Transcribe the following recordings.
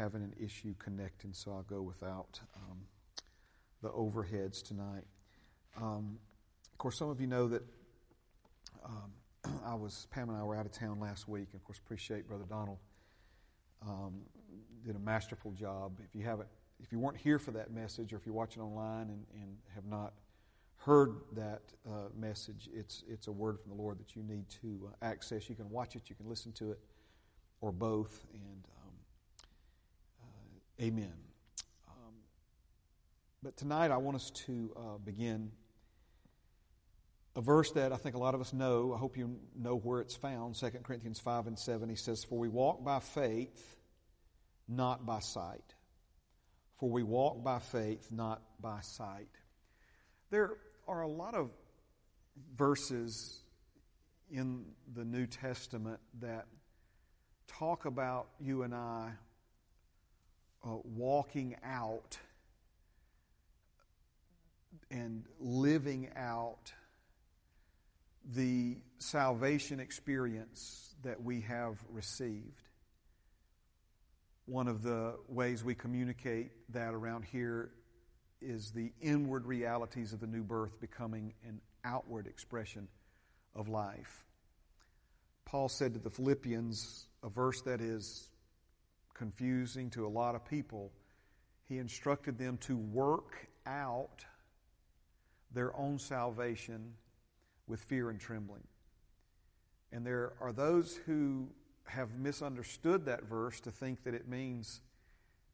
having an issue connecting, so I'll go without um, the overheads tonight. Um, of course, some of you know that um, I was Pam and I were out of town last week. Of course, appreciate Brother Donald um, did a masterful job. If you haven't, if you weren't here for that message, or if you're watching online and, and have not heard that uh, message, it's it's a word from the Lord that you need to uh, access. You can watch it, you can listen to it, or both. And uh, Amen. Um, but tonight, I want us to uh, begin a verse that I think a lot of us know. I hope you know where it's found. 2 Corinthians 5 and 7. He says, For we walk by faith, not by sight. For we walk by faith, not by sight. There are a lot of verses in the New Testament that talk about you and I uh, walking out and living out the salvation experience that we have received. One of the ways we communicate that around here is the inward realities of the new birth becoming an outward expression of life. Paul said to the Philippians, a verse that is confusing to a lot of people, he instructed them to work out their own salvation with fear and trembling. And there are those who have misunderstood that verse to think that it means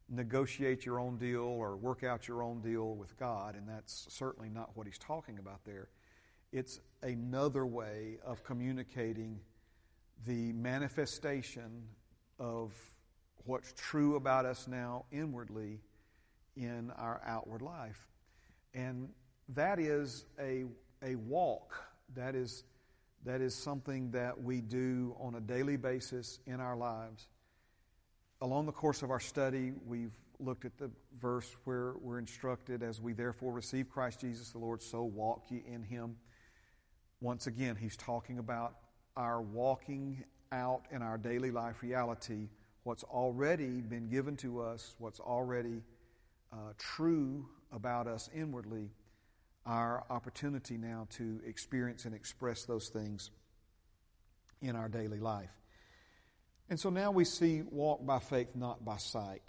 negotiate your own deal or work out your own deal with God, and that's certainly not what he's talking about there. It's another way of communicating the manifestation of what's true about us now inwardly in our outward life. And that is a, a walk that is, that is something that we do on a daily basis in our lives. Along the course of our study, we've looked at the verse where we're instructed, as we therefore receive Christ Jesus the Lord, so walk ye in him. Once again, he's talking about our walking out in our daily life reality what's already been given to us, what's already uh, true about us inwardly our opportunity now to experience and express those things in our daily life. And so now we see walk by faith, not by sight.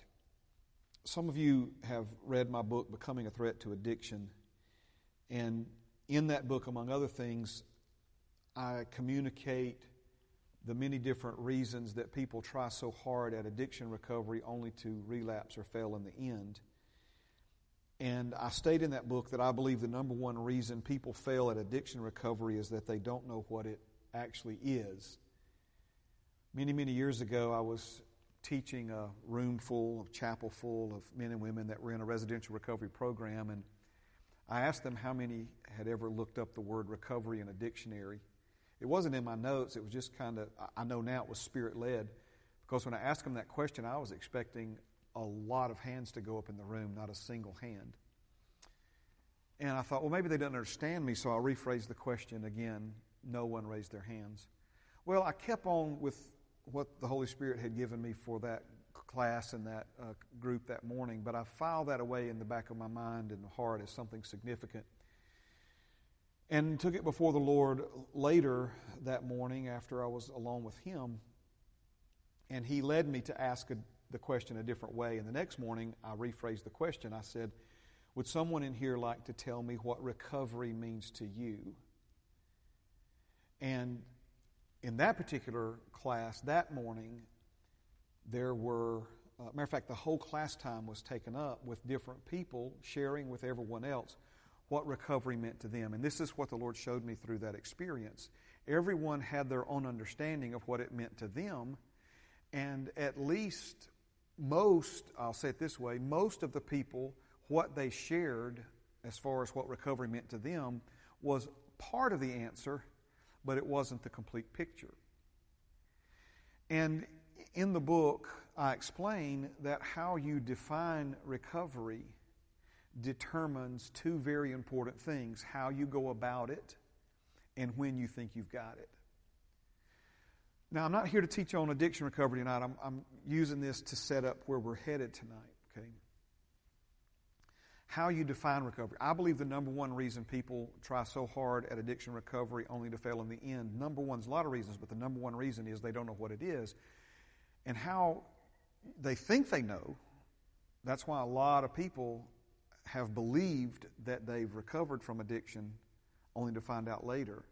Some of you have read my book, Becoming a Threat to Addiction. And in that book, among other things, I communicate the many different reasons that people try so hard at addiction recovery only to relapse or fail in the end. And I state in that book that I believe the number one reason people fail at addiction recovery is that they don't know what it actually is. Many, many years ago, I was teaching a room full, a chapel full of men and women that were in a residential recovery program, and I asked them how many had ever looked up the word recovery in a dictionary. It wasn't in my notes, it was just kind of, I know now it was spirit led, because when I asked them that question, I was expecting a lot of hands to go up in the room, not a single hand. And I thought, well, maybe they didn't understand me, so I'll rephrase the question again. No one raised their hands. Well, I kept on with what the Holy Spirit had given me for that class and that uh, group that morning, but I filed that away in the back of my mind and heart as something significant. And took it before the Lord later that morning after I was alone with Him. And He led me to ask a the question a different way. And the next morning, I rephrased the question. I said, Would someone in here like to tell me what recovery means to you? And in that particular class that morning, there were, uh, matter of fact, the whole class time was taken up with different people sharing with everyone else what recovery meant to them. And this is what the Lord showed me through that experience. Everyone had their own understanding of what it meant to them, and at least most, I'll say it this way, most of the people, what they shared as far as what recovery meant to them was part of the answer, but it wasn't the complete picture. And in the book, I explain that how you define recovery determines two very important things how you go about it and when you think you've got it. Now, I'm not here to teach you on addiction recovery tonight. I'm, I'm using this to set up where we're headed tonight, okay? How you define recovery. I believe the number one reason people try so hard at addiction recovery only to fail in the end, number one's a lot of reasons, but the number one reason is they don't know what it is. And how they think they know, that's why a lot of people have believed that they've recovered from addiction only to find out later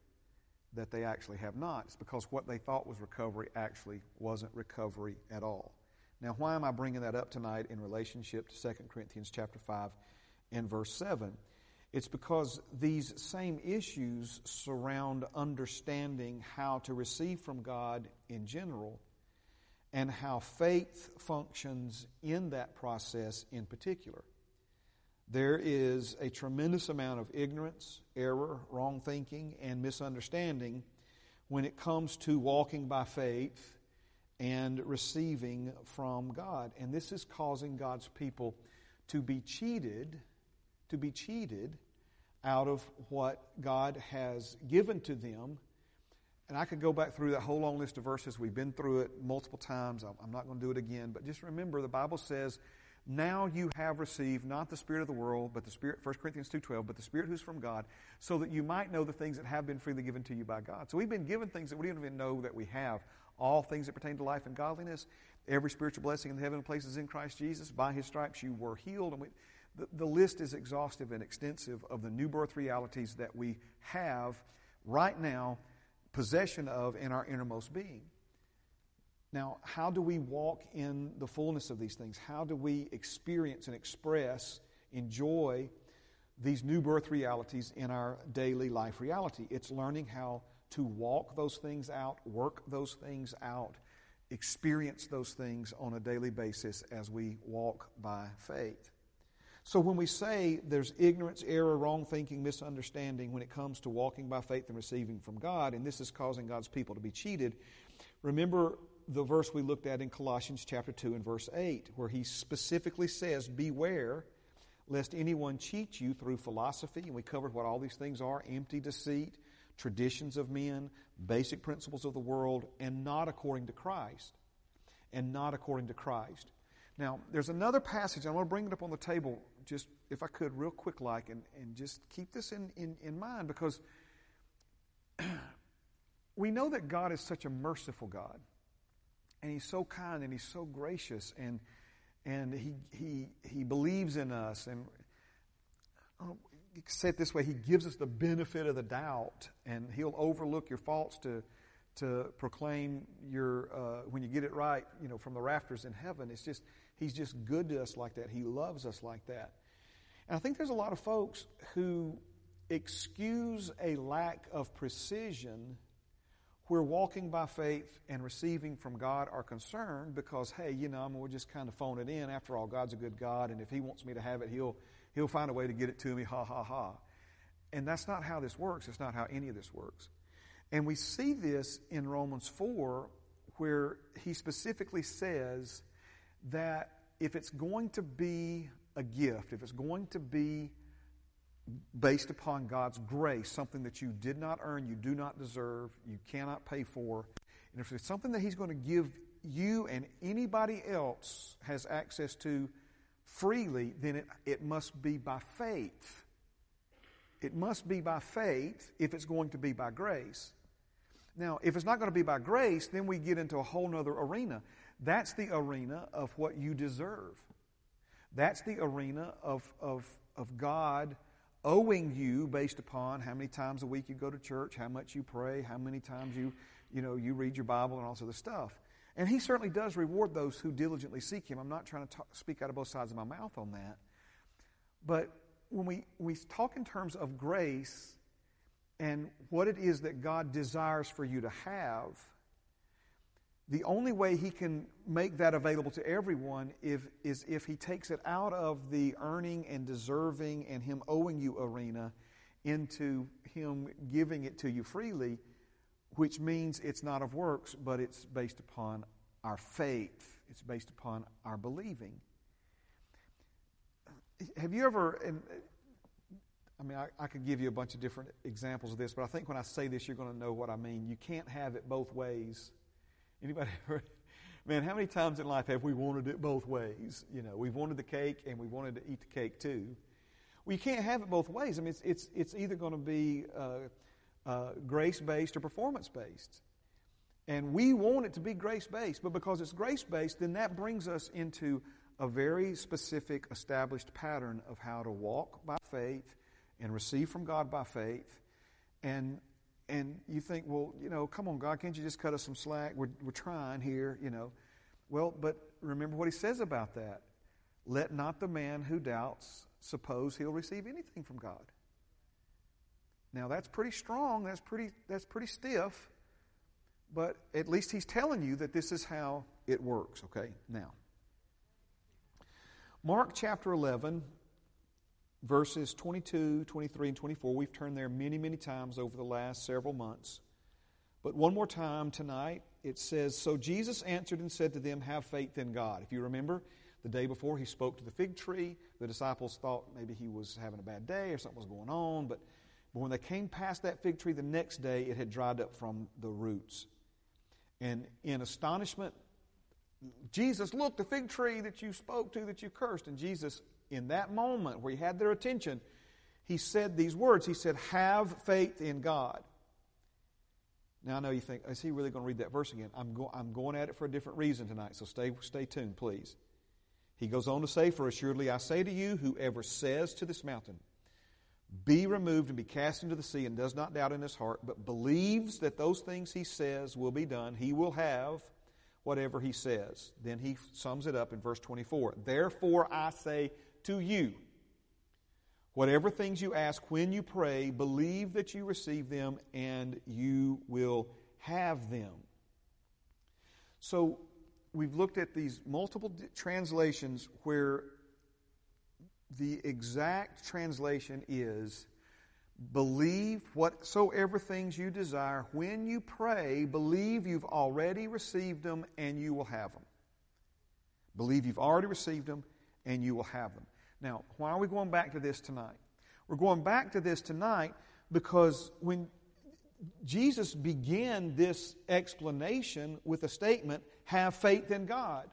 that they actually have not. It's because what they thought was recovery actually wasn't recovery at all. Now, why am I bringing that up tonight in relationship to 2 Corinthians chapter 5 and verse 7? It's because these same issues surround understanding how to receive from God in general and how faith functions in that process in particular. There is a tremendous amount of ignorance, error, wrong thinking, and misunderstanding when it comes to walking by faith and receiving from God. And this is causing God's people to be cheated, to be cheated out of what God has given to them. And I could go back through that whole long list of verses. We've been through it multiple times. I'm not going to do it again. But just remember the Bible says now you have received not the spirit of the world, but the spirit, 1 Corinthians 2.12, but the spirit who's from God, so that you might know the things that have been freely given to you by God. So we've been given things that we don't even know that we have. All things that pertain to life and godliness, every spiritual blessing in the heavenly places in Christ Jesus. By his stripes you were healed. And we, the, the list is exhaustive and extensive of the new birth realities that we have right now possession of in our innermost being. Now, how do we walk in the fullness of these things? How do we experience and express, enjoy these new birth realities in our daily life reality? It's learning how to walk those things out, work those things out, experience those things on a daily basis as we walk by faith. So when we say there's ignorance, error, wrong thinking, misunderstanding when it comes to walking by faith and receiving from God, and this is causing God's people to be cheated, remember the verse we looked at in Colossians chapter 2 and verse 8, where he specifically says, Beware lest anyone cheat you through philosophy. And we covered what all these things are empty deceit, traditions of men, basic principles of the world, and not according to Christ. And not according to Christ. Now, there's another passage, I'm going to bring it up on the table just, if I could, real quick like, and, and just keep this in, in, in mind because we know that God is such a merciful God and he's so kind and he's so gracious and and he he he believes in us and oh, say it this way he gives us the benefit of the doubt and he'll overlook your faults to to proclaim your uh, when you get it right you know from the rafters in heaven. It's just he's just good to us like that. He loves us like that. And i think there's a lot of folks who excuse a lack of precision where walking by faith and receiving from God are concerned because, hey, you know, I'm going to just kind of phone it in. After all, God's a good God, and if He wants me to have it, He'll, he'll find a way to get it to me, ha, ha, ha. And that's not how this works. It's not how any of this works. And we see this in Romans 4, where he specifically says that if it's going to be a gift, if it's going to be based upon God's grace, something that you did not earn, you do not deserve, you cannot pay for. And if it's something that He's going to give you and anybody else has access to freely, then it, it must be by faith. It must be by faith if it's going to be by grace. Now, if it's not going to be by grace, then we get into a whole other arena. That's the arena of what you deserve. That's the arena of, of, of God owing you based upon how many times a week you go to church, how much you pray, how many times you, you know, you read your Bible and all sorts of stuff. And he certainly does reward those who diligently seek him. I'm not trying to talk, speak out of both sides of my mouth on that. But when we, we talk in terms of grace and what it is that God desires for you to have, the only way he can make that available to everyone if, is if he takes it out of the earning and deserving and him owing you arena into him giving it to you freely, which means it's not of works, but it's based upon our faith. It's based upon our believing. Have you ever, and I mean, I, I could give you a bunch of different examples of this, but I think when I say this, you're going to know what I mean. You can't have it both ways Anybody ever? Man, how many times in life have we wanted it both ways? You know, we've wanted the cake and we wanted to eat the cake too. Well, you can't have it both ways. I mean, it's, it's, it's either going to be uh, uh, grace based or performance based. And we want it to be grace based, but because it's grace based, then that brings us into a very specific, established pattern of how to walk by faith and receive from God by faith. And and you think, well, you know, come on, God, can't you just cut us some slack? We're, we're trying here, you know. Well, but remember what he says about that. Let not the man who doubts suppose he'll receive anything from God. Now that's pretty strong, that's pretty that's pretty stiff, but at least he's telling you that this is how it works, okay? Now, Mark chapter 11 verses 22, 23, and 24. We've turned there many, many times over the last several months. But one more time tonight, it says, So Jesus answered and said to them, Have faith in God. If you remember, the day before he spoke to the fig tree. The disciples thought maybe he was having a bad day or something was going on. But, but when they came past that fig tree the next day, it had dried up from the roots. And in astonishment, Jesus, look, the fig tree that you spoke to, that you cursed. And Jesus in that moment where he had their attention, he said these words. He said, Have faith in God. Now I know you think, is he really going to read that verse again? I'm, go- I'm going at it for a different reason tonight, so stay, stay tuned, please. He goes on to say, For assuredly I say to you, whoever says to this mountain, Be removed and be cast into the sea, and does not doubt in his heart, but believes that those things he says will be done, he will have whatever he says. Then he sums it up in verse 24. Therefore I say to you. Whatever things you ask when you pray, believe that you receive them and you will have them. So, we've looked at these multiple translations where the exact translation is believe whatsoever things you desire when you pray believe you've already received them and you will have them believe you've already received them and you will have them now, why are we going back to this tonight? We're going back to this tonight because when Jesus began this explanation with a statement, have faith in God.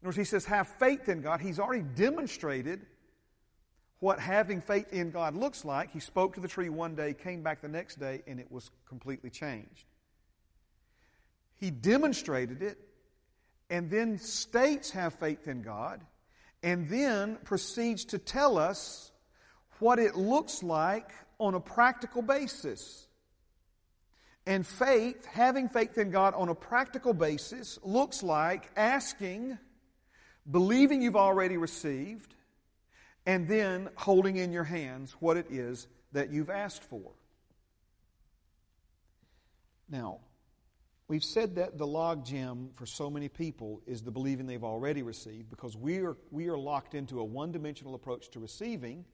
In other words, he says, have faith in God. He's already demonstrated what having faith in God looks like. He spoke to the tree one day, came back the next day, and it was completely changed. He demonstrated it and then states have faith in God and then proceeds to tell us what it looks like on a practical basis. And faith, having faith in God on a practical basis, looks like asking, believing you've already received, and then holding in your hands what it is that you've asked for. Now, We've said that the log jam for so many people is the believing they've already received because we are, we are locked into a one dimensional approach to receiving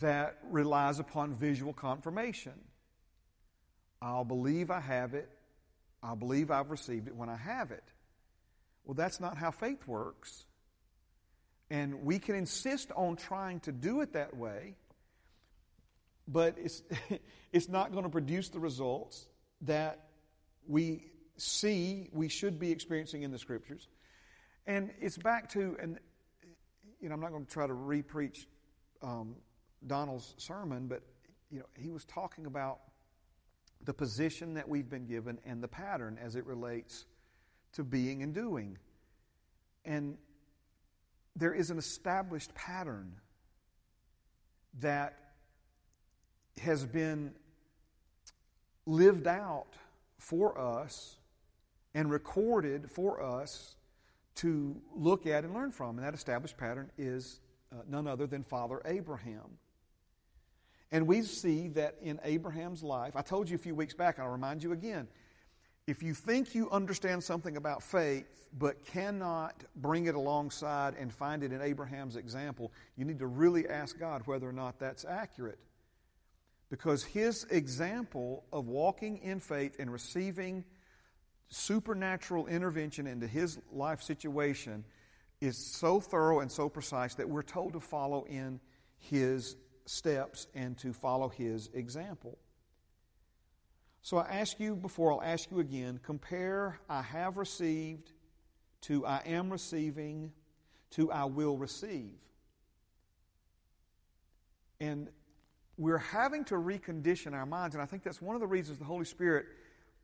that relies upon visual confirmation. I'll believe I have it. I'll believe I've received it when I have it. Well, that's not how faith works. And we can insist on trying to do it that way, but it's, it's not going to produce the results that we see we should be experiencing in the scriptures. And it's back to, and you know, I'm not going to try to repreach um, Donald's sermon, but you know, he was talking about the position that we've been given and the pattern as it relates to being and doing. And there is an established pattern that has been lived out for us and recorded for us to look at and learn from. And that established pattern is uh, none other than Father Abraham. And we see that in Abraham's life, I told you a few weeks back, I'll remind you again. If you think you understand something about faith but cannot bring it alongside and find it in Abraham's example, you need to really ask God whether or not that's accurate. Because his example of walking in faith and receiving supernatural intervention into his life situation is so thorough and so precise that we're told to follow in his steps and to follow his example. So I ask you before, I'll ask you again compare I have received to I am receiving to I will receive. And we're having to recondition our minds, and I think that's one of the reasons the Holy Spirit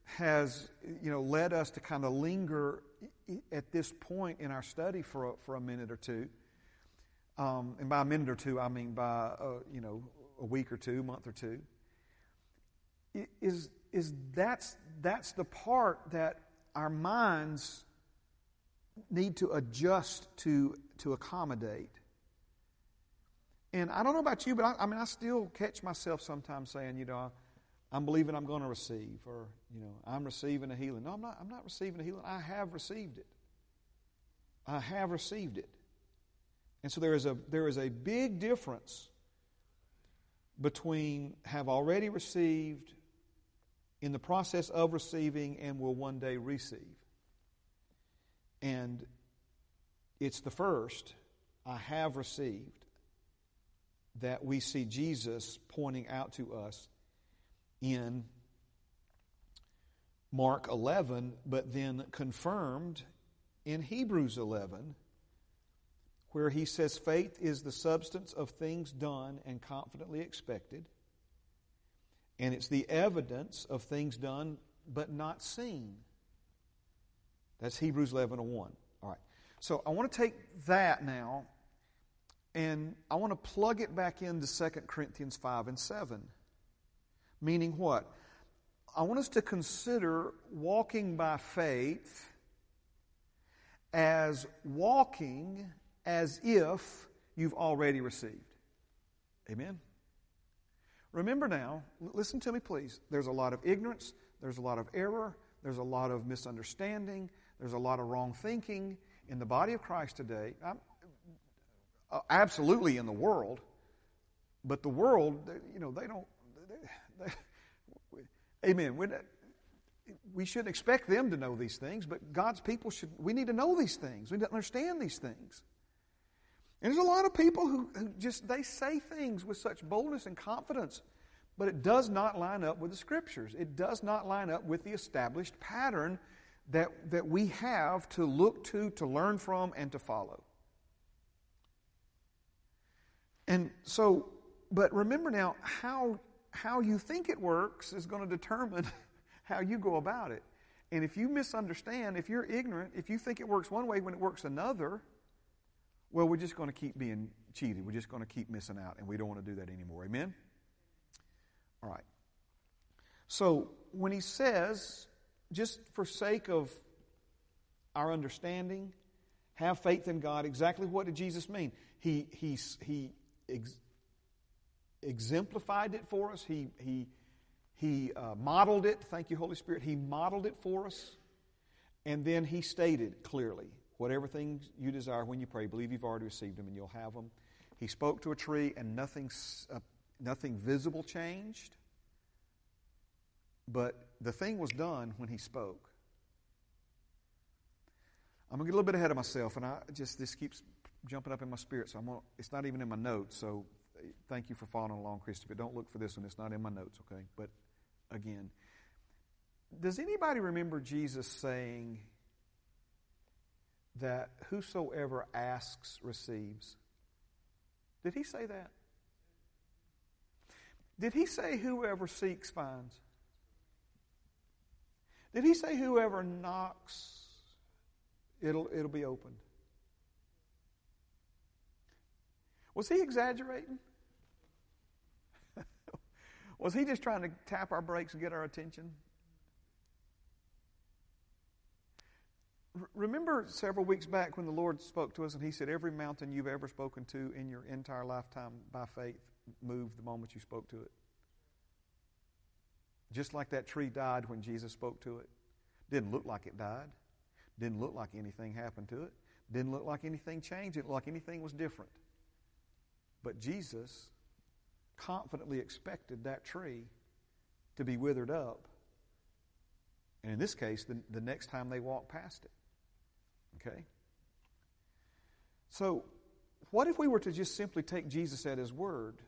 has you know, led us to kind of linger at this point in our study for a, for a minute or two. Um, and by a minute or two, I mean by uh, you know a week or two, month or two. Is is that's that's the part that our minds need to adjust to to accommodate. And I don't know about you, but I, I mean, I still catch myself sometimes saying, you know, I'm believing I'm going to receive, or you know, I'm receiving a healing. No, I'm not. I'm not receiving a healing. I have received it. I have received it. And so there is a there is a big difference between have already received, in the process of receiving, and will one day receive. And it's the first, I have received, that we see Jesus pointing out to us in Mark 11, but then confirmed in Hebrews 11, where he says, Faith is the substance of things done and confidently expected, and it's the evidence of things done but not seen. That's Hebrews 11 1. All right. So I want to take that now and I want to plug it back into 2 Corinthians 5 and 7. Meaning what? I want us to consider walking by faith as walking as if you've already received. Amen? Remember now, listen to me please. There's a lot of ignorance, there's a lot of error, there's a lot of misunderstanding, there's a lot of wrong thinking in the body of Christ today. I'm, uh, absolutely in the world, but the world, you know, they don't. They, they, amen. We're, we shouldn't expect them to know these things, but God's people should. We need to know these things. We need to understand these things. And there's a lot of people who, who just they say things with such boldness and confidence, but it does not line up with the scriptures. It does not line up with the established pattern that, that we have to look to, to learn from, and to follow. And so, but remember now, how, how you think it works is going to determine how you go about it. And if you misunderstand, if you're ignorant, if you think it works one way when it works another, well, we're just going to keep being cheated. We're just going to keep missing out, and we don't want to do that anymore. Amen? All right. So, when he says, just for sake of our understanding, have faith in God, exactly what did Jesus mean? He, he, he ex- exemplified it for us. He, he, he uh, modeled it. Thank you, Holy Spirit. He modeled it for us. And then he stated clearly whatever things you desire when you pray, believe you've already received them and you'll have them. He spoke to a tree and nothing, uh, nothing visible changed. But the thing was done when he spoke. I'm going to get a little bit ahead of myself, and I just this keeps jumping up in my spirit, so I'm gonna, it's not even in my notes. So eh, thank you for following along, Christopher. Don't look for this one; it's not in my notes, okay? But again, does anybody remember Jesus saying that whosoever asks receives? Did he say that? Did he say whoever seeks finds? Did he say whoever knocks, it'll, it'll be opened? Was he exaggerating? Was he just trying to tap our brakes and get our attention? remember several weeks back when the Lord spoke to us and He said, Every mountain you've ever spoken to in your entire lifetime by faith moved the moment you spoke to it. Just like that tree died when Jesus spoke to it. Didn't look like it died. Didn't look like anything happened to it. Didn't look like anything changed. It looked like anything was different. But Jesus confidently expected that tree to be withered up. And in this case, the, the next time they walked past it. Okay? So, what if we were to just simply take Jesus at his word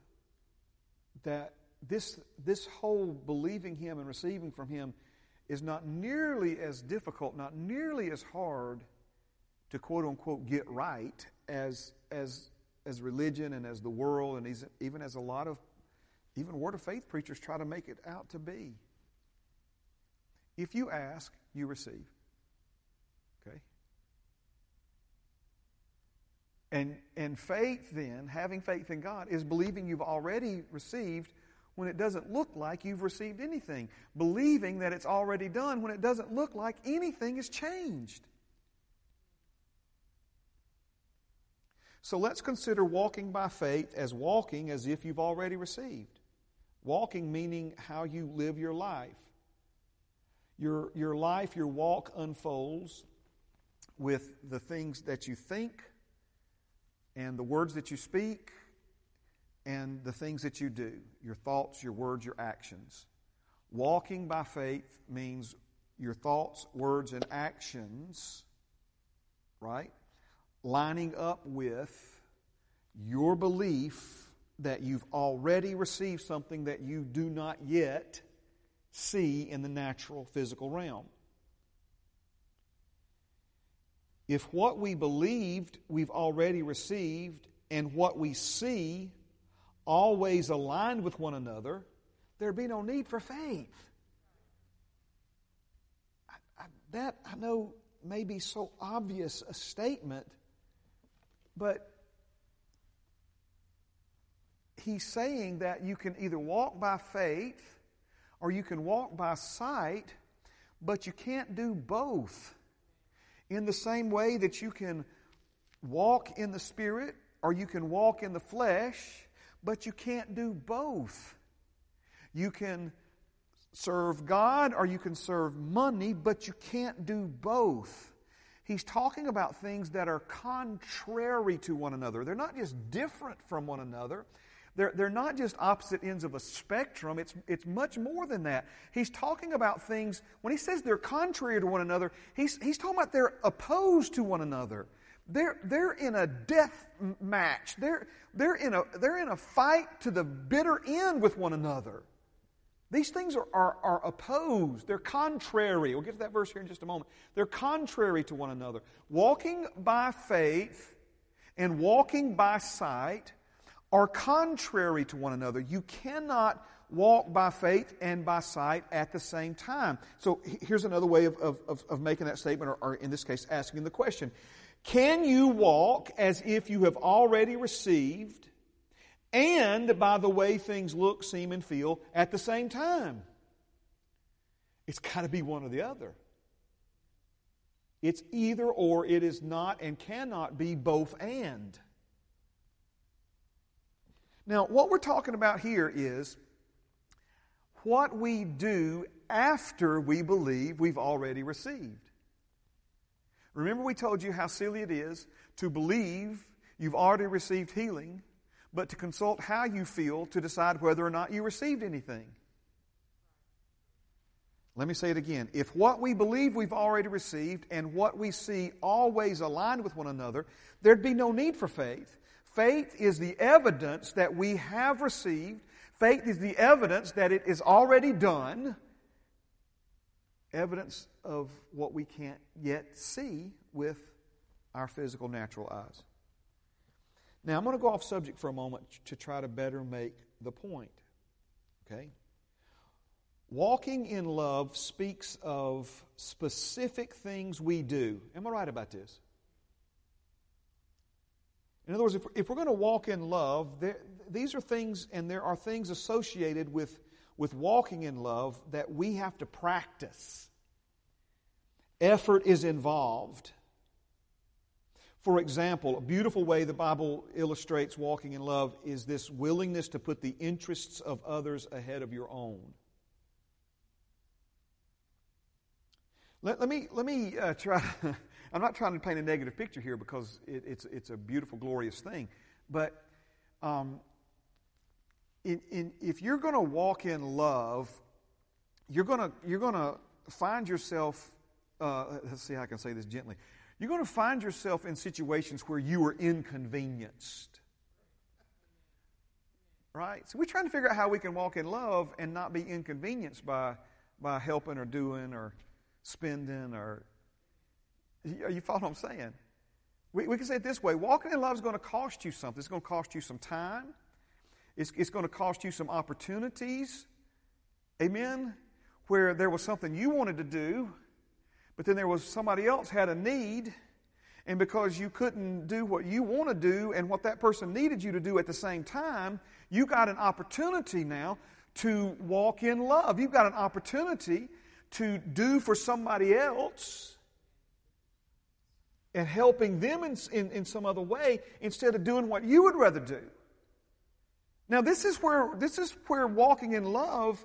that this, this whole believing Him and receiving from Him is not nearly as difficult, not nearly as hard to quote unquote get right as, as, as religion and as the world and even as a lot of even Word of Faith preachers try to make it out to be. If you ask, you receive. Okay? And, and faith, then, having faith in God, is believing you've already received when it doesn't look like you've received anything. Believing that it's already done when it doesn't look like anything has changed. So let's consider walking by faith as walking as if you've already received. Walking meaning how you live your life. Your, your life, your walk unfolds with the things that you think and the words that you speak and the things that you do your thoughts, your words, your actions. Walking by faith means your thoughts, words, and actions, right? Lining up with your belief that you've already received something that you do not yet see in the natural physical realm. If what we believed we've already received and what we see always aligned with one another, there'd be no need for faith. I, I, that I know may be so obvious a statement, but he's saying that you can either walk by faith or you can walk by sight, but you can't do both. In the same way that you can walk in the Spirit or you can walk in the flesh, but you can't do both. You can serve God or you can serve money, but you can't do both. He's talking about things that are contrary to one another. They're not just different from one another, they're, they're not just opposite ends of a spectrum, it's, it's much more than that. He's talking about things, when he says they're contrary to one another, he's, he's talking about they're opposed to one another. They're, they're in a death match. They're, they're, in a, they're in a fight to the bitter end with one another. These things are, are, are opposed. They're contrary. We'll get to that verse here in just a moment. They're contrary to one another. Walking by faith and walking by sight are contrary to one another. You cannot walk by faith and by sight at the same time. So here's another way of, of, of making that statement, or, or in this case, asking the question Can you walk as if you have already received and by the way things look, seem, and feel at the same time? It's got to be one or the other. It's either or, it is not and cannot be both and. Now, what we're talking about here is what we do after we believe we've already received. Remember, we told you how silly it is to believe you've already received healing, but to consult how you feel to decide whether or not you received anything. Let me say it again. If what we believe we've already received and what we see always aligned with one another, there'd be no need for faith. Faith is the evidence that we have received. Faith is the evidence that it is already done. Evidence of what we can't yet see with our physical natural eyes. Now, I'm going to go off subject for a moment to try to better make the point. Okay? Walking in love speaks of specific things we do. Am I right about this? In other words, if, if we're going to walk in love, there, these are things, and there are things associated with, with walking in love that we have to practice. Effort is involved. For example, a beautiful way the Bible illustrates walking in love is this willingness to put the interests of others ahead of your own. Let, let me, let me uh, try. I'm not trying to paint a negative picture here because it, it's, it's a beautiful, glorious thing. But um, in, in, if you're going to walk in love, you're going you're gonna find yourself, uh, let's see how I can say this gently. You're going to find yourself in situations where you are inconvenienced. Right? So we're trying to figure out how we can walk in love and not be inconvenienced by, by helping or doing or spending or. You follow what I'm saying? We, we can say it this way walking in love is going to cost you something. It's going to cost you some time, it's, it's going to cost you some opportunities. Amen? Where there was something you wanted to do, but then there was somebody else had a need and because you couldn't do what you want to do and what that person needed you to do at the same time, you got an opportunity now to walk in love. You've got an opportunity to do for somebody else and helping them in, in, in, some other way instead of doing what you would rather do. Now, this is where, this is where walking in love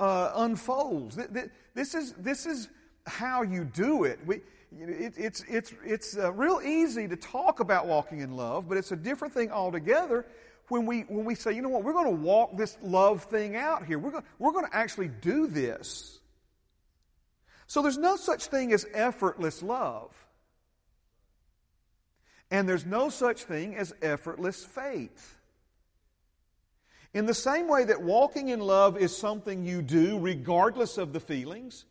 uh, unfolds. This is, this is how you do it. We, it, it's, it's, it's uh, real easy to talk about walking in love, but it's a different thing altogether when we, when we say, you know what, we're going to walk this love thing out here. We're going, we're going to actually do this. So there's no such thing as effortless love. And there's no such thing as effortless faith. In the same way that walking in love is something you do regardless of the feelings,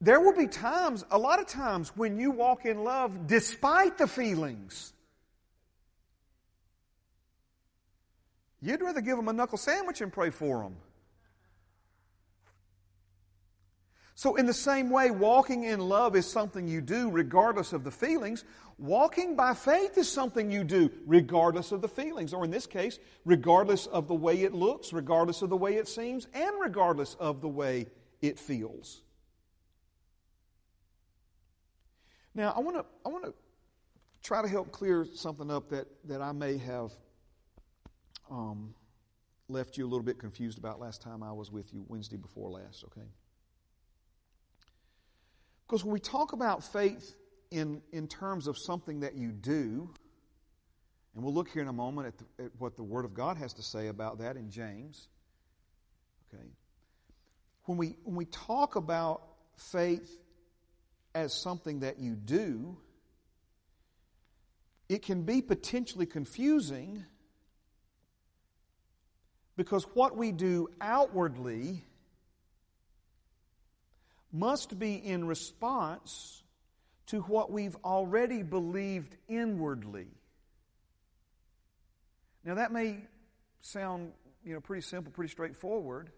there will be times, a lot of times, when you walk in love despite the feelings. You'd rather give them a knuckle sandwich and pray for them. So, in the same way, walking in love is something you do regardless of the feelings. Walking by faith is something you do regardless of the feelings, or in this case, regardless of the way it looks, regardless of the way it seems, and regardless of the way it feels. Now, I want to I want to try to help clear something up that that I may have um, left you a little bit confused about last time I was with you Wednesday before last. Okay. Because when we talk about faith in, in terms of something that you do, and we'll look here in a moment at, the, at, what the Word of God has to say about that in James. Okay. When we, when we talk about faith as something that you do, it can be potentially confusing because what we do outwardly must be in response to what we've already believed inwardly. Now, that may sound you know, pretty simple, pretty straightforward.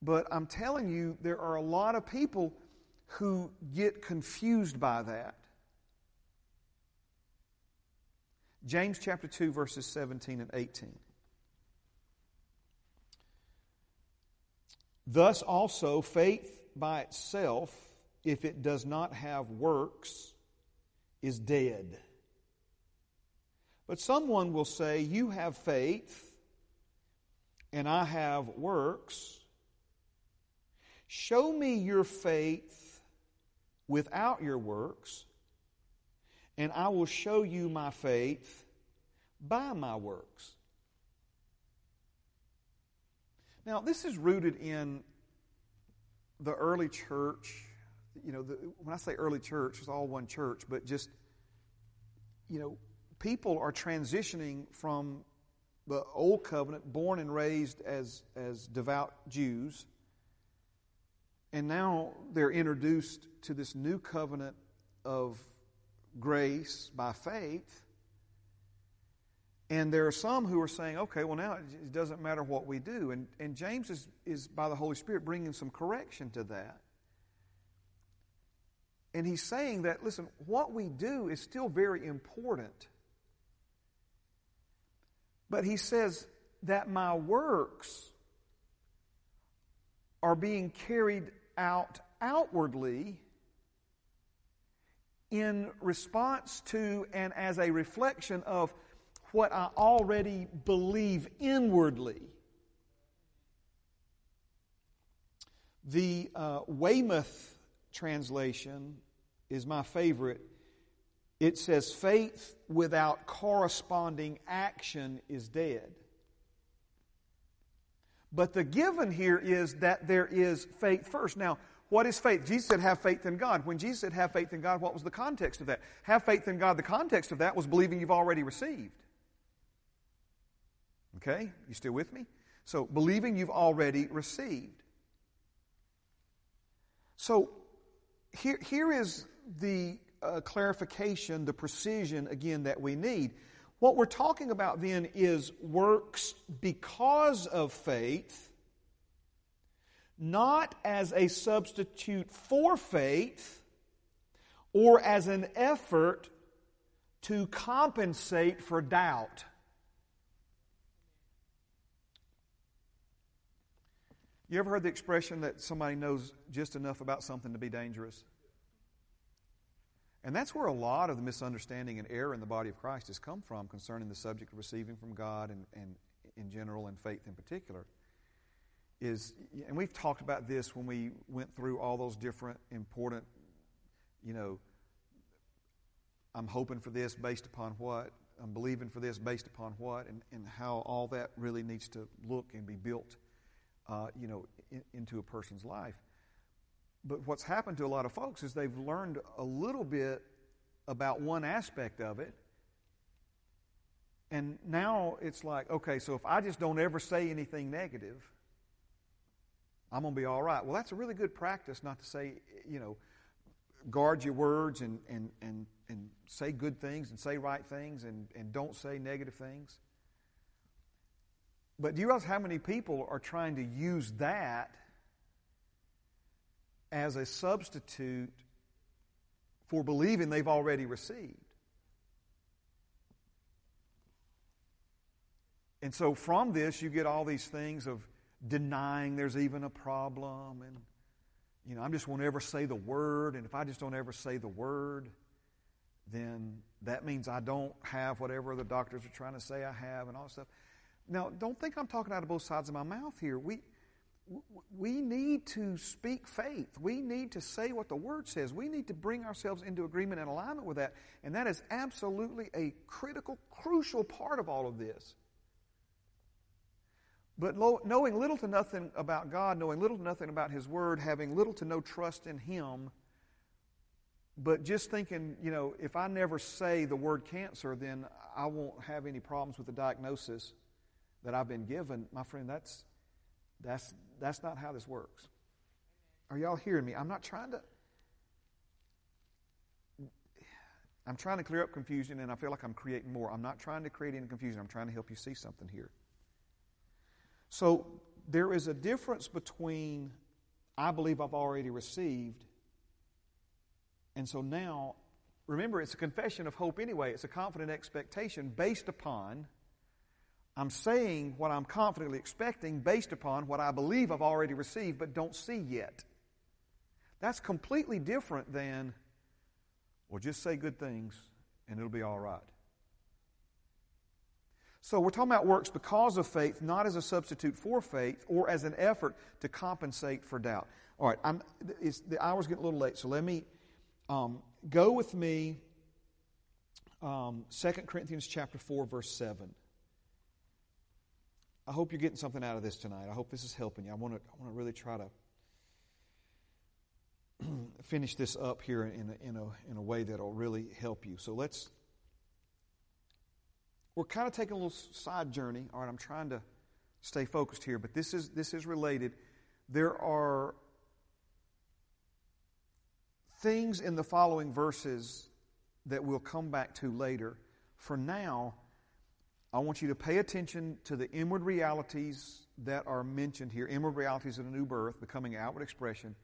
But I'm telling you, there are a lot of people who get confused by that. James chapter 2, verses 17 and 18. Thus also, faith by itself, if it does not have works, is dead. But someone will say, You have faith, and I have works. Show me your faith without your works, and I will show you my faith by my works. Now, this is rooted in the early church. You know, the, when I say early church, it's all one church, but just, you know, people are transitioning from the old covenant, born and raised as, as devout Jews, and now they're introduced to this new covenant of grace by faith. And there are some who are saying, okay, well, now it doesn't matter what we do. And, and James is, is, by the Holy Spirit, bringing some correction to that. And he's saying that, listen, what we do is still very important. But he says that my works are being carried out outwardly in response to and as a reflection of what I already believe inwardly. The uh, Weymouth translation is my favorite. It says, faith without corresponding action is dead. But the given here is that there is faith first. Now, what is faith? Jesus said, have faith in God. When Jesus said, have faith in God, what was the context of that? Have faith in God, the context of that was believing you've already received. Okay? You still with me? So, believing you've already received. So, here, here is the uh, clarification, the precision, again, that we need. What we're talking about then is works because of faith, not as a substitute for faith or as an effort to compensate for doubt. You ever heard the expression that somebody knows just enough about something to be dangerous? And that's where a lot of the misunderstanding and error in the body of Christ has come from concerning the subject of receiving from God and, and in general and faith in particular. Is, and we've talked about this when we went through all those different important, you know, I'm hoping for this based upon what, I'm believing for this based upon what, and, and how all that really needs to look and be built, uh, you know, in, into a person's life. But what's happened to a lot of folks is they've learned a little bit about one aspect of it. And now it's like, okay, so if I just don't ever say anything negative, I'm going to be all right. Well, that's a really good practice not to say, you know, guard your words and, and, and, and say good things and say right things and, and don't say negative things. But do you realize how many people are trying to use that as a substitute for believing they've already received. And so from this, you get all these things of denying there's even a problem. And, you know, I just won't ever say the word. And if I just don't ever say the word, then that means I don't have whatever the doctors are trying to say I have and all that stuff. Now, don't think I'm talking out of both sides of my mouth here. We, we need to speak faith. We need to say what the Word says. We need to bring ourselves into agreement and alignment with that. And that is absolutely a critical, crucial part of all of this. But knowing little to nothing about God, knowing little to nothing about His Word, having little to no trust in Him, but just thinking, you know, if I never say the word cancer, then I won't have any problems with the diagnosis that I've been given, my friend, that's, that's, that's not how this works. Are y'all hearing me? I'm not trying to. I'm trying to clear up confusion, and I feel like I'm creating more. I'm not trying to create any confusion. I'm trying to help you see something here. So, there is a difference between I believe I've already received, and so now, remember, it's a confession of hope anyway. It's a confident expectation based upon I'm saying what I'm confidently expecting based upon what I believe I've already received but don't see yet. That's completely different than, well, just say good things and it'll be all right. So we're talking about works because of faith, not as a substitute for faith or as an effort to compensate for doubt. All right, I'm, the hour's getting a little late, so let me um, go with me. Um, 2 Corinthians chapter 4, verse 7. I hope you're getting something out of this tonight. I hope this is helping you. I want to, I want to really try to finish this up here in a, in, a, in a way that will really help you. So let's, we're kind of taking a little side journey. All right, I'm trying to stay focused here, but this is, this is related. There are things in the following verses that we'll come back to later. For now, I want you to pay attention to the inward realities that are mentioned here, inward realities of a new birth, becoming outward expression.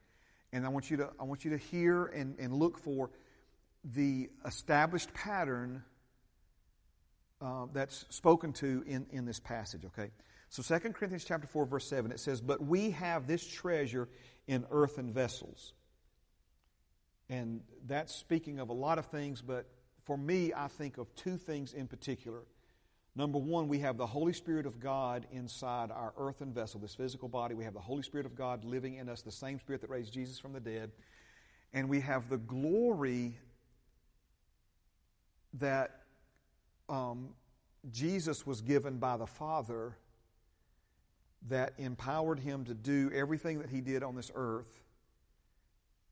And I want you to, I want you to hear and, and look for the established pattern uh, that's spoken to in, in this passage, okay? So 2 Corinthians chapter 4, verse 7, it says, But we have this treasure in earthen vessels. And that's speaking of a lot of things, but for me, I think of two things in particular. Number one, we have the Holy Spirit of God inside our earthen vessel, this physical body. We have the Holy Spirit of God living in us, the same Spirit that raised Jesus from the dead. And we have the glory that um, Jesus was given by the Father that empowered him to do everything that he did on this earth.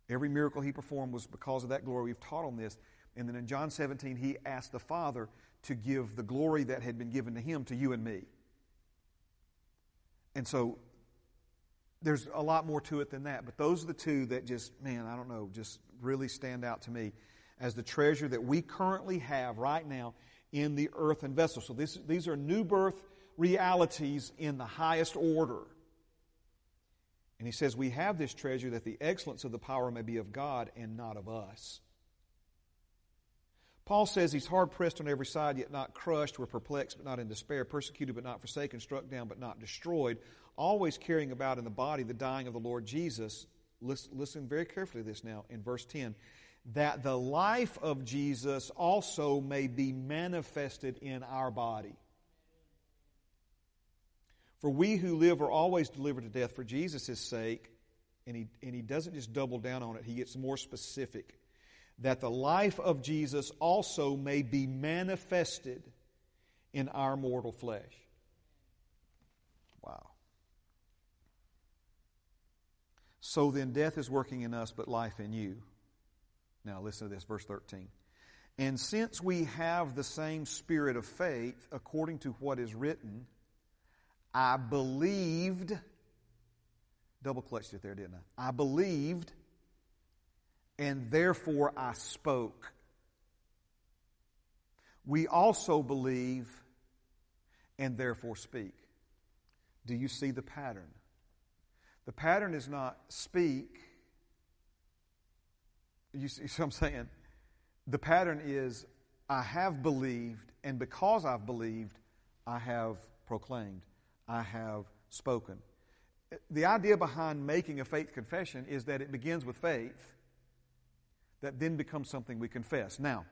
Every miracle he performed was because of that glory. We've taught on this. And then in John 17, he asked the Father to give the glory that had been given to him to you and me. And so there's a lot more to it than that, but those are the two that just, man, I don't know, just really stand out to me as the treasure that we currently have right now in the earthen vessel. So this, these are new birth realities in the highest order. And he says, We have this treasure that the excellence of the power may be of God and not of us. Paul says he's hard pressed on every side, yet not crushed. We're perplexed, but not in despair. Persecuted, but not forsaken. Struck down, but not destroyed. Always carrying about in the body the dying of the Lord Jesus. Listen, very carefully to this now in verse 10. That the life of Jesus also may be manifested in our body. For we who live are always delivered to death for Jesus' sake. And he, and he doesn't just double down on it, he gets more specific that the life of Jesus also may be manifested in our mortal flesh. Wow. So then, death is working in us, but life in you. Now, listen to this, verse 13. And since we have the same spirit of faith, according to what is written, I believed, double clutched it there, didn't I? I believed and therefore I spoke. We also believe and therefore speak. Do you see the pattern? The pattern is not speak. You see what I'm saying? The pattern is I have believed, and because I've believed, I have proclaimed, I have spoken. The idea behind making a faith confession is that it begins with faith that then becomes something we confess. Now,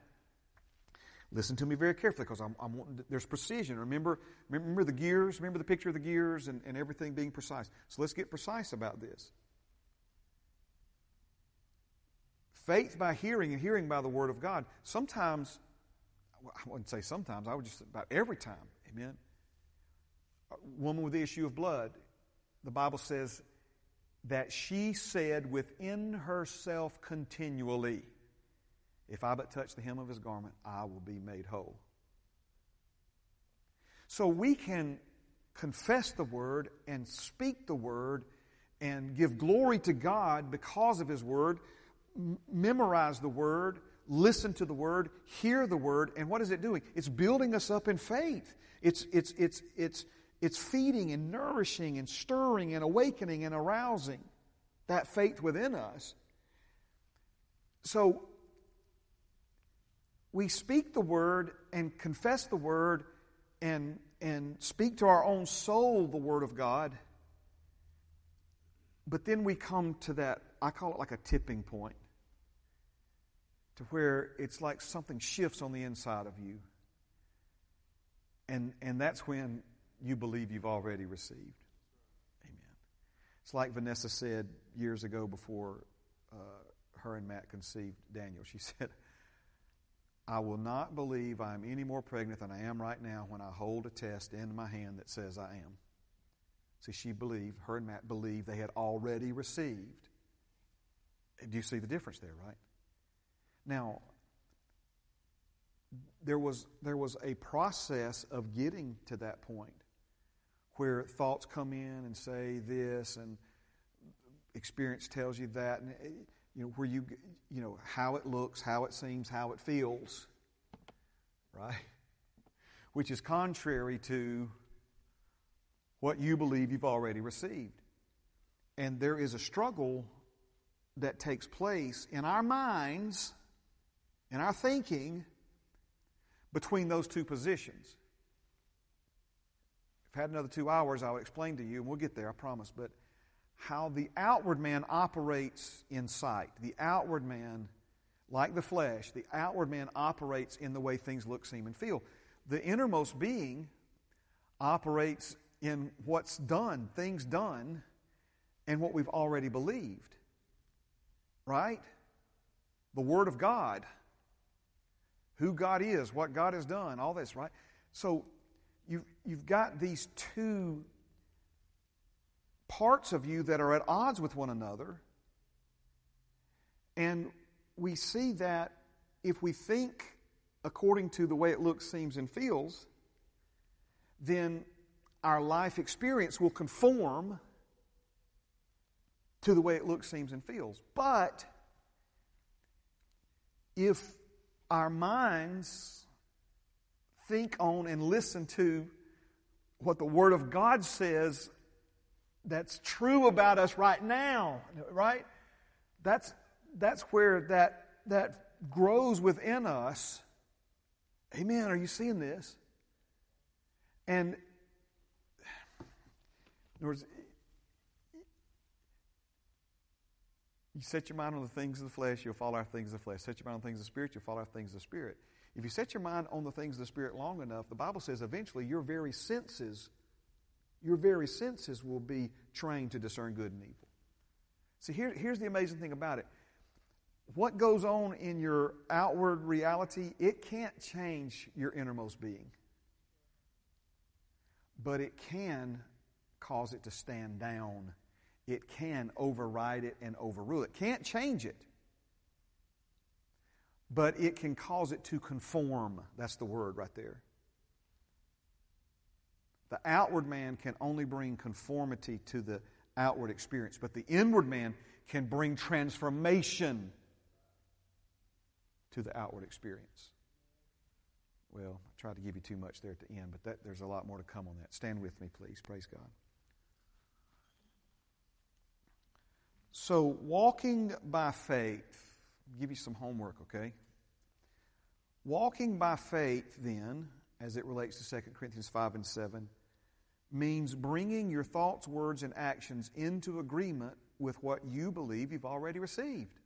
listen to me very carefully because I'm, I'm there's precision. Remember, remember the gears? Remember the picture of the gears and, and everything being precise. So let's get precise about this. Faith by hearing and hearing by the Word of God. Sometimes, I wouldn't say sometimes, I would just about every time. Amen. A woman with the issue of blood, the Bible says that she said within herself continually, If I but touch the hem of his garment, I will be made whole. So we can confess the word and speak the word and give glory to God because of his word, m- memorize the word, listen to the word, hear the word, and what is it doing? It's building us up in faith. It's, it's, it's, it's, it's feeding and nourishing and stirring and awakening and arousing that faith within us. So we speak the word and confess the word and, and speak to our own soul the word of God. But then we come to that, I call it like a tipping point, to where it's like something shifts on the inside of you. And, and that's when you believe you've already received. Amen. It's like Vanessa said years ago before uh, her and Matt conceived Daniel. She said, I will not believe I am any more pregnant than I am right now when I hold a test in my hand that says I am. See, she believed, her and Matt believed they had already received. Do you see the difference there, right? Now, there was, there was a process of getting to that point where thoughts come in and say this, and experience tells you that, and you know where you you know how it looks, how it seems, how it feels, right? Which is contrary to what you believe you've already received. And there is a struggle that takes place in our minds, in our thinking, between those two positions had another two hours, I'll explain to you, and we'll get there, I promise. But how the outward man operates in sight. The outward man, like the flesh, the outward man operates in the way things look, seem, and feel. The innermost being operates in what's done, things done, and what we've already believed. Right? The Word of God. Who God is, what God has done, all this, right? So you've, got these two parts of you that are at odds with one another. And we see that if we think according to the way it looks, seems, and feels, then our life experience will conform to the way it looks, seems, and feels. But if our minds think on and listen to what the Word of God says that's true about us right now, right? That's, that's where that, that grows within us. Amen. Are you seeing this? And, in other words, you set your mind on the things of the flesh, you'll follow after things of the flesh. Set your mind on things of the spirit, you'll follow after things of the spirit. If you set your mind on the things of the spirit long enough, the Bible says eventually your very senses, your very senses will be trained to discern good and evil. See, here, here's the amazing thing about it. What goes on in your outward reality, it can't change your innermost being. But it can cause it to stand down. It can override it and overrule it. Can't change it. But it can cause it to conform. That's the word right there. The outward man can only bring conformity to the outward experience, but the inward man can bring transformation to the outward experience. Well, I tried to give you too much there at the end, but that, there's a lot more to come on that. Stand with me, please. Praise God. So, walking by faith, give you some homework, okay? Walking by faith, then, as it relates to 2 Corinthians 5 and 7, means bringing your thoughts, words, and actions into agreement with what you believe you've already received.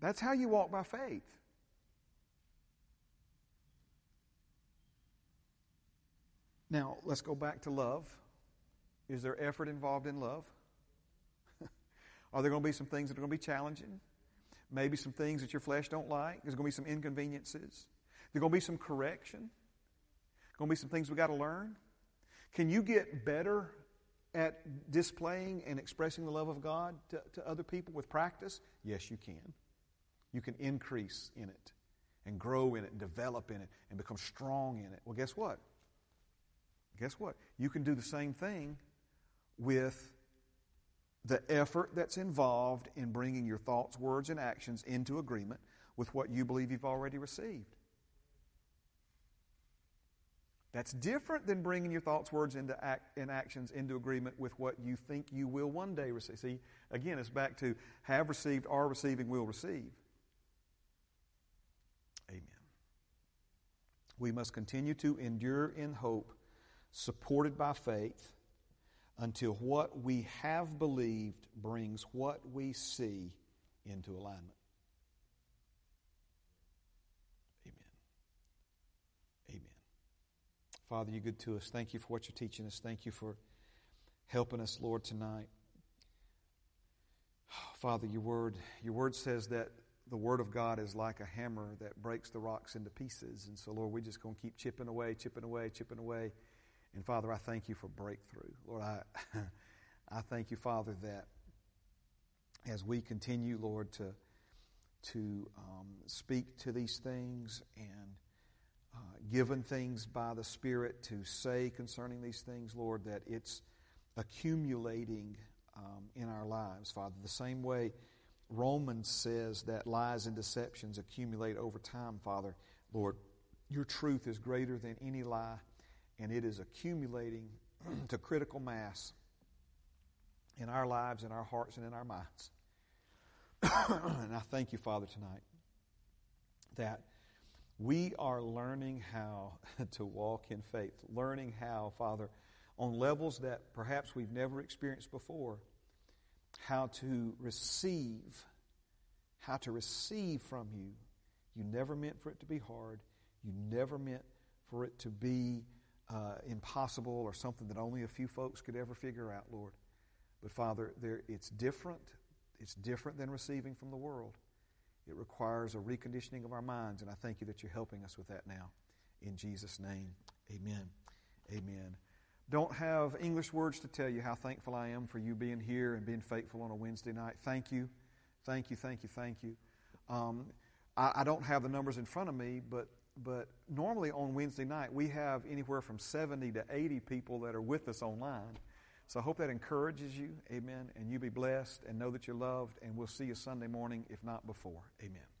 That's how you walk by faith. Now, let's go back to love. Is there effort involved in love? Are there going to be some things that are going to be challenging? Maybe some things that your flesh don't like. There's going to be some inconveniences. There's going to be some correction. Going to be some things we got to learn. Can you get better at displaying and expressing the love of God to, to other people with practice? Yes, you can. You can increase in it and grow in it and develop in it and become strong in it. Well, guess what? Guess what? You can do the same thing with the effort that's involved in bringing your thoughts, words, and actions into agreement with what you believe you've already received. That's different than bringing your thoughts, words, into act, and actions into agreement with what you think you will one day receive. See, again, it's back to have received, are receiving, will receive. Amen. We must continue to endure in hope, supported by faith, until what we have believed brings what we see into alignment. Amen. Amen. Father, you're good to us. Thank you for what you're teaching us. Thank you for helping us, Lord, tonight. Father, your word, your word says that the word of God is like a hammer that breaks the rocks into pieces. And so, Lord, we're just going to keep chipping away, chipping away, chipping away. And Father, I thank you for breakthrough. Lord, I, I thank you, Father, that as we continue, Lord, to, to um, speak to these things and uh, given things by the Spirit to say concerning these things, Lord, that it's accumulating um, in our lives, Father. The same way Romans says that lies and deceptions accumulate over time, Father. Lord, your truth is greater than any lie, and it is accumulating to critical mass in our lives, in our hearts, and in our minds. and I thank you, Father, tonight that we are learning how to walk in faith, learning how, Father, on levels that perhaps we've never experienced before, how to receive, how to receive from you. You never meant for it to be hard. You never meant for it to be uh, impossible or something that only a few folks could ever figure out, Lord. But Father, there, it's different. It's different than receiving from the world. It requires a reconditioning of our minds, and I thank you that you're helping us with that now. In Jesus' name, amen. Amen. Don't have English words to tell you how thankful I am for you being here and being faithful on a Wednesday night. Thank you. Thank you, thank you, thank you. Um, I, I, don't have the numbers in front of me, but but normally on Wednesday night, we have anywhere from 70 to 80 people that are with us online. So I hope that encourages you. Amen. And you be blessed and know that you're loved. And we'll see you Sunday morning, if not before. Amen.